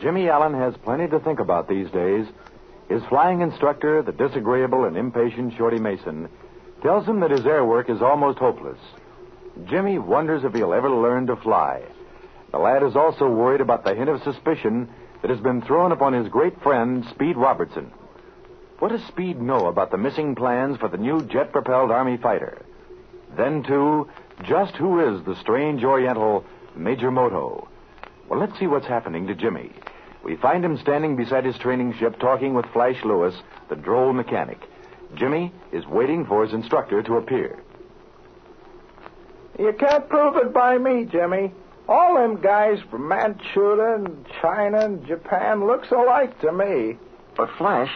Jimmy Allen has plenty to think about these days. His flying instructor, the disagreeable and impatient Shorty Mason, tells him that his air work is almost hopeless. Jimmy wonders if he'll ever learn to fly. The lad is also worried about the hint of suspicion that has been thrown upon his great friend, Speed Robertson. What does Speed know about the missing plans for the new jet propelled Army fighter? Then, too, just who is the strange Oriental Major Moto? Well, let's see what's happening to Jimmy. We find him standing beside his training ship talking with Flash Lewis, the droll mechanic. Jimmy is waiting for his instructor to appear. You can't prove it by me, Jimmy. All them guys from Manchuria and China and Japan looks alike to me. But, Flash,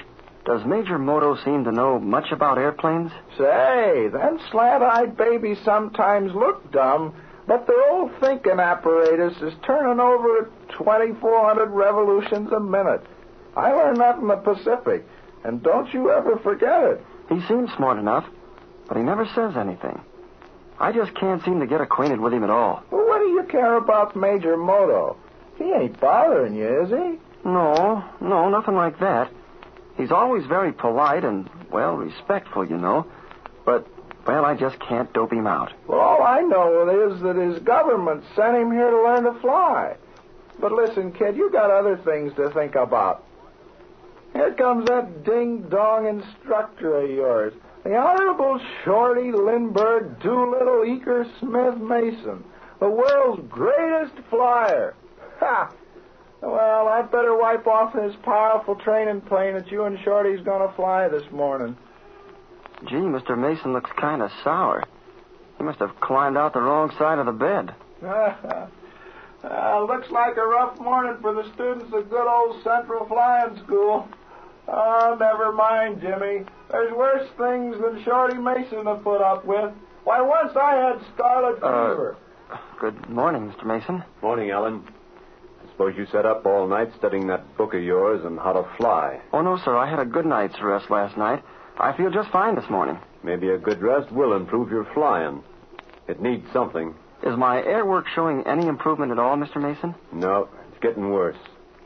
does Major Moto seem to know much about airplanes? Say, them slant-eyed babies sometimes look dumb, but their old thinking apparatus is turning over at 2,400 revolutions a minute. I learned that in the Pacific, and don't you ever forget it. He seems smart enough, but he never says anything. I just can't seem to get acquainted with him at all. Well, what do you care about Major Moto? He ain't bothering you, is he? No, no, nothing like that. He's always very polite and, well, respectful, you know. But, well, I just can't dope him out. Well, all I know is that his government sent him here to learn to fly. But listen, kid, you got other things to think about. Here comes that ding-dong instructor of yours. The Honorable Shorty Lindbergh Doolittle Eaker Smith Mason, the world's greatest flyer. Ha! Well, I'd better wipe off this powerful training plane that you and Shorty's gonna fly this morning. Gee, Mr. Mason looks kind of sour. He must have climbed out the wrong side of the bed. uh, looks like a rough morning for the students of good old Central Flying School. Oh, never mind, Jimmy. There's worse things than Shorty Mason to put up with. Why, once I had scarlet Uh, fever. Good morning, Mr. Mason. Morning, Allen. I suppose you sat up all night studying that book of yours on how to fly. Oh, no, sir. I had a good night's rest last night. I feel just fine this morning. Maybe a good rest will improve your flying. It needs something. Is my air work showing any improvement at all, Mr. Mason? No, it's getting worse.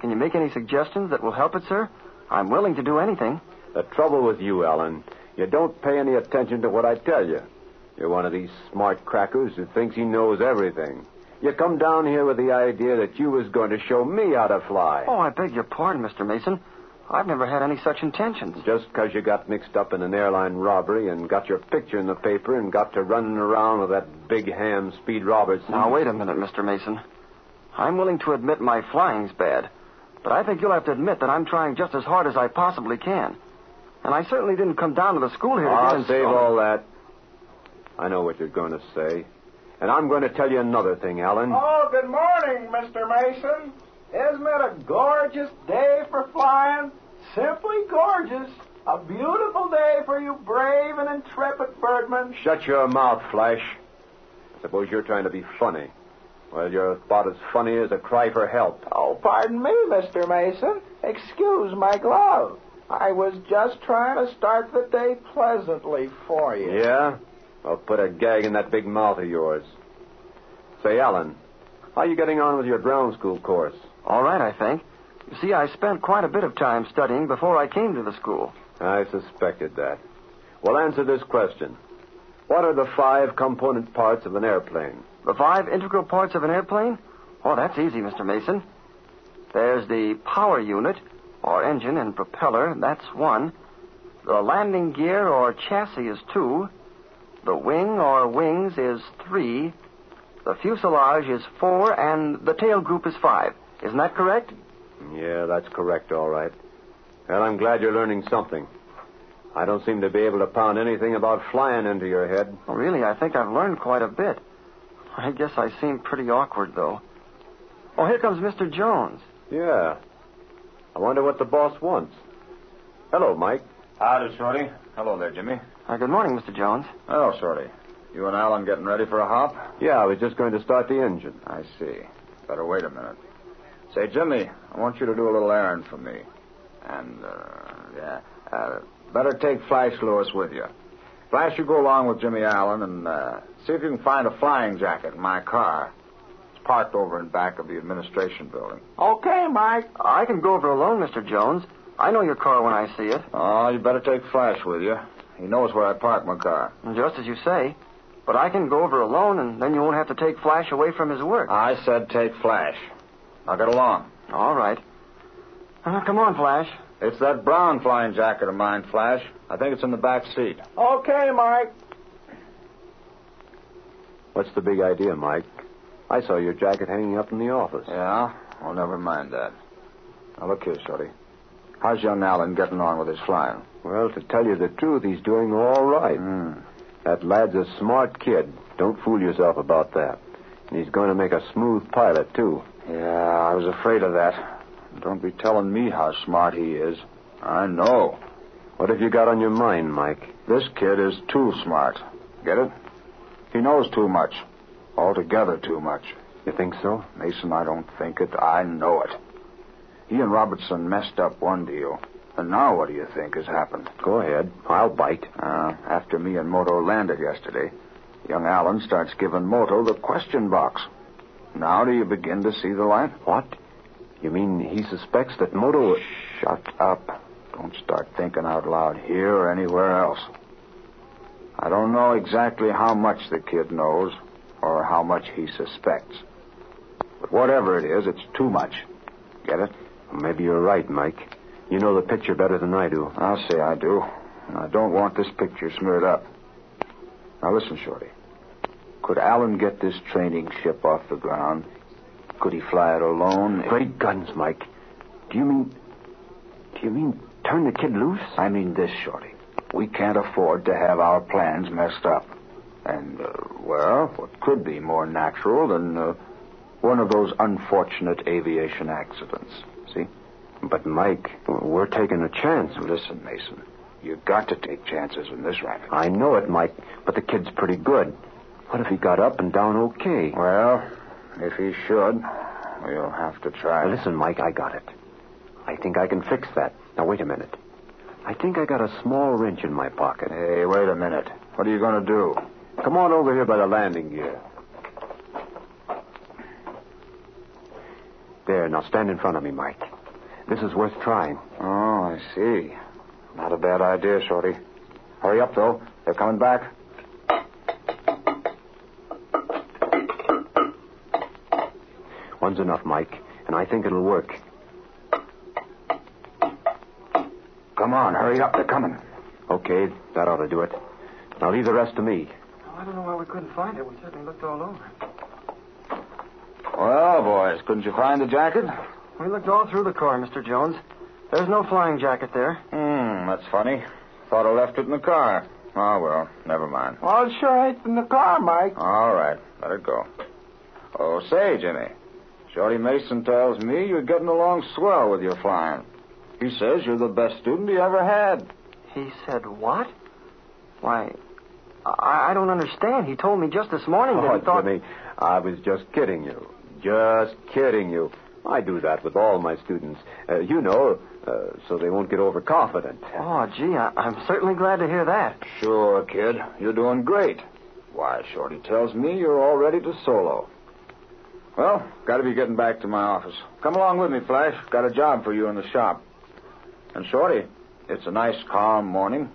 Can you make any suggestions that will help it, sir? I'm willing to do anything. The trouble with you, Allen, you don't pay any attention to what I tell you. You're one of these smart crackers who thinks he knows everything. You come down here with the idea that you was going to show me how to fly. Oh, I beg your pardon, Mr. Mason. I've never had any such intentions. Just because you got mixed up in an airline robbery and got your picture in the paper and got to running around with that big ham Speed Roberts. Now, wait a minute, Mr. Mason. I'm willing to admit my flying's bad, but I think you'll have to admit that I'm trying just as hard as I possibly can. And I certainly didn't come down to the school here to I'll get save all that. I know what you're going to say. And I'm going to tell you another thing, Allen. Oh, good morning, Mr. Mason. Isn't it a gorgeous day for flying? Simply gorgeous. A beautiful day for you brave and intrepid birdmen. Shut your mouth, Flash. Suppose you're trying to be funny. Well, you're about as funny as a cry for help. Oh, pardon me, Mr. Mason. Excuse my glove. I was just trying to start the day pleasantly for you. Yeah? Well, put a gag in that big mouth of yours. Say, Allen, how are you getting on with your ground school course? All right, I think. You see, I spent quite a bit of time studying before I came to the school. I suspected that. Well, answer this question. What are the five component parts of an airplane? The five integral parts of an airplane? Oh, that's easy, Mr. Mason. There's the power unit, or engine and propeller. That's one. The landing gear, or chassis, is two. The wing, or wings, is three. The fuselage is four, and the tail group is five. Isn't that correct? Yeah, that's correct, all right. Well, I'm glad you're learning something. I don't seem to be able to pound anything about flying into your head. Well, really, I think I've learned quite a bit. I guess I seem pretty awkward, though. Oh, here comes Mr. Jones. Yeah. I wonder what the boss wants. Hello, Mike. Howdy, Shorty. Hello there, Jimmy. Uh, good morning, Mr. Jones. Hello, Shorty. You and Allen getting ready for a hop? Yeah, I was just going to start the engine. I see. Better wait a minute. Say, Jimmy, I want you to do a little errand for me. And, uh, yeah, uh, better take Flash Lewis with you. Flash, you go along with Jimmy Allen and uh, see if you can find a flying jacket in my car. It's parked over in back of the administration building. Okay, Mike. I can go over alone, Mr. Jones. I know your car when I see it. Oh, you better take Flash with you. He knows where I park my car. Just as you say. But I can go over alone, and then you won't have to take Flash away from his work. I said take Flash. Now get along. All right. Uh, come on, Flash. It's that brown flying jacket of mine, Flash. I think it's in the back seat. Okay, Mike. What's the big idea, Mike? I saw your jacket hanging up in the office. Yeah? Well, never mind that. Now, look here, Shorty. How's young Allen getting on with his flying? Well, to tell you the truth, he's doing all right. Hmm. That lad's a smart kid. Don't fool yourself about that. And he's going to make a smooth pilot, too. Yeah, I was afraid of that. Don't be telling me how smart he is. I know. What have you got on your mind, Mike? This kid is too smart. Get it? He knows too much. Altogether too much. You think so? Mason, I don't think it. I know it. He and Robertson messed up one deal. And now what do you think has happened? Go ahead. I'll bite. Uh, after me and Moto landed yesterday, young Allen starts giving Moto the question box. Now do you begin to see the light? What? You mean he suspects that Moto. Shut up. Don't start thinking out loud here or anywhere else. I don't know exactly how much the kid knows or how much he suspects. But whatever it is, it's too much. Get it? Maybe you're right, Mike. You know the picture better than I do. I'll say I do. And I don't want this picture smeared up. Now listen, Shorty. Could Allen get this training ship off the ground? Could he fly it alone? Great guns, Mike. Do you mean. Do you mean turn the kid loose? I mean this, Shorty. We can't afford to have our plans messed up. And, uh, well, what could be more natural than uh, one of those unfortunate aviation accidents? See? But, Mike, we're taking a chance. Listen, Mason. You've got to take chances in this racket. I know it, Mike, but the kid's pretty good. What if he got up and down okay? Well, if he should, we'll have to try. Listen, Mike, I got it. I think I can fix that. Now, wait a minute. I think I got a small wrench in my pocket. Hey, wait a minute. What are you going to do? Come on over here by the landing gear. There, now stand in front of me, Mike. This is worth trying. Oh, I see. Not a bad idea, Shorty. Hurry up, though. They're coming back. One's enough, Mike, and I think it'll work. Come on, hurry up. They're coming. Okay, that ought to do it. Now leave the rest to me. I don't know why we couldn't find it. We certainly looked all over. Well, boys, couldn't you find the jacket? We looked all through the car, Mr. Jones. There's no flying jacket there. Hmm, that's funny. Thought I left it in the car. Oh, well, never mind. Well, it sure ain't in the car, Mike. All right, let it go. Oh, say, Jimmy. Shorty Mason tells me you're getting along swell with your flying. He says you're the best student he ever had. He said what? Why, I, I don't understand. He told me just this morning that Oh, he thought. Jimmy, I was just kidding you. Just kidding you. I do that with all my students. Uh, you know, uh, so they won't get overconfident. Oh, gee, I, I'm certainly glad to hear that. Sure, kid. You're doing great. Why, Shorty tells me you're all ready to solo. Well, got to be getting back to my office. Come along with me, Flash. Got a job for you in the shop. And, Shorty, it's a nice, calm morning.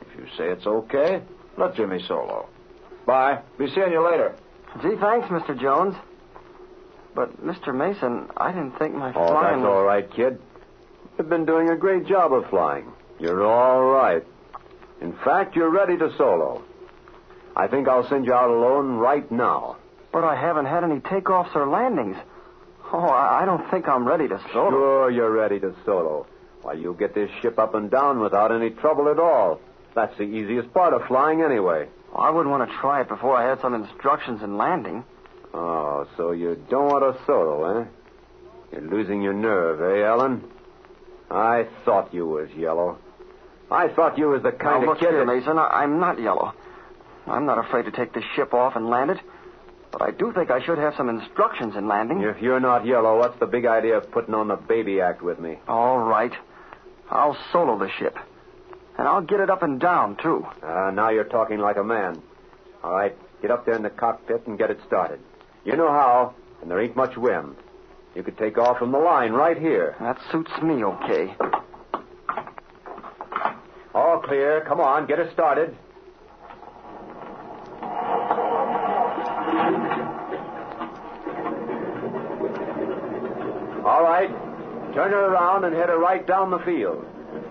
If you say it's okay, let Jimmy solo. Bye. Be seeing you later. Gee, thanks, Mr. Jones. But, Mr. Mason, I didn't think my Oh, flying that's was... all right, kid. You've been doing a great job of flying. You're all right. In fact, you're ready to solo. I think I'll send you out alone right now. But I haven't had any takeoffs or landings. Oh, I, don't think I'm ready to solo. Sure, you're ready to solo. Why, you'll get this ship up and down without any trouble at all. That's the easiest part of flying, anyway. I wouldn't want to try it before I had some instructions in landing. Oh, so you don't want a solo, eh? You're losing your nerve, eh, Ellen? I thought you was yellow. I thought you was the kind now, of look kid here, that... Mason. I, I'm not yellow. I'm not afraid to take this ship off and land it. But I do think I should have some instructions in landing. If you're not yellow, what's the big idea of putting on the baby act with me? All right. I'll solo the ship. And I'll get it up and down, too. Ah, now you're talking like a man. All right, get up there in the cockpit and get it started. You know how. and there ain't much wind. You could take off from the line right here. That suits me okay. All clear. Come on, get us started. All right. Turn her around and head her right down the field.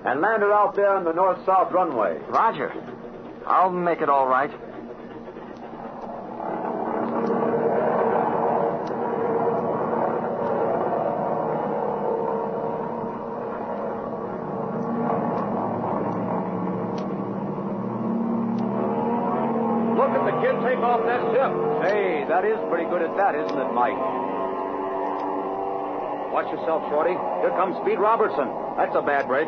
And land her out there on the north-south runway. Roger. I'll make it all right. Look at the kid take off that ship. Hey, that is pretty good at that, isn't it, Mike? Watch yourself, Shorty. Here comes Speed Robertson. That's a bad break.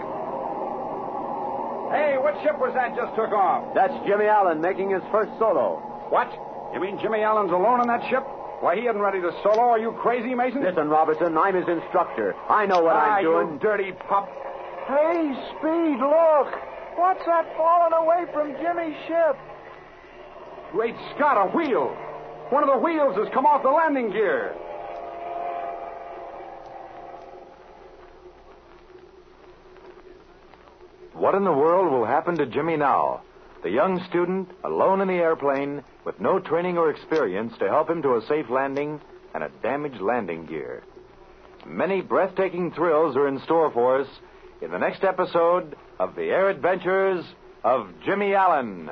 Hey, what ship was that just took off? That's Jimmy Allen making his first solo. What? You mean Jimmy Allen's alone on that ship? Why, he isn't ready to solo. Are you crazy, Mason? Listen, Robertson, I'm his instructor. I know what ah, I'm doing. you dirty pup. Hey, Speed, look. What's that falling away from Jimmy's ship? Great Scott, a wheel. One of the wheels has come off the landing gear. What in the world will happen to Jimmy now? The young student, alone in the airplane, with no training or experience to help him to a safe landing and a damaged landing gear. Many breathtaking thrills are in store for us in the next episode of The Air Adventures of Jimmy Allen.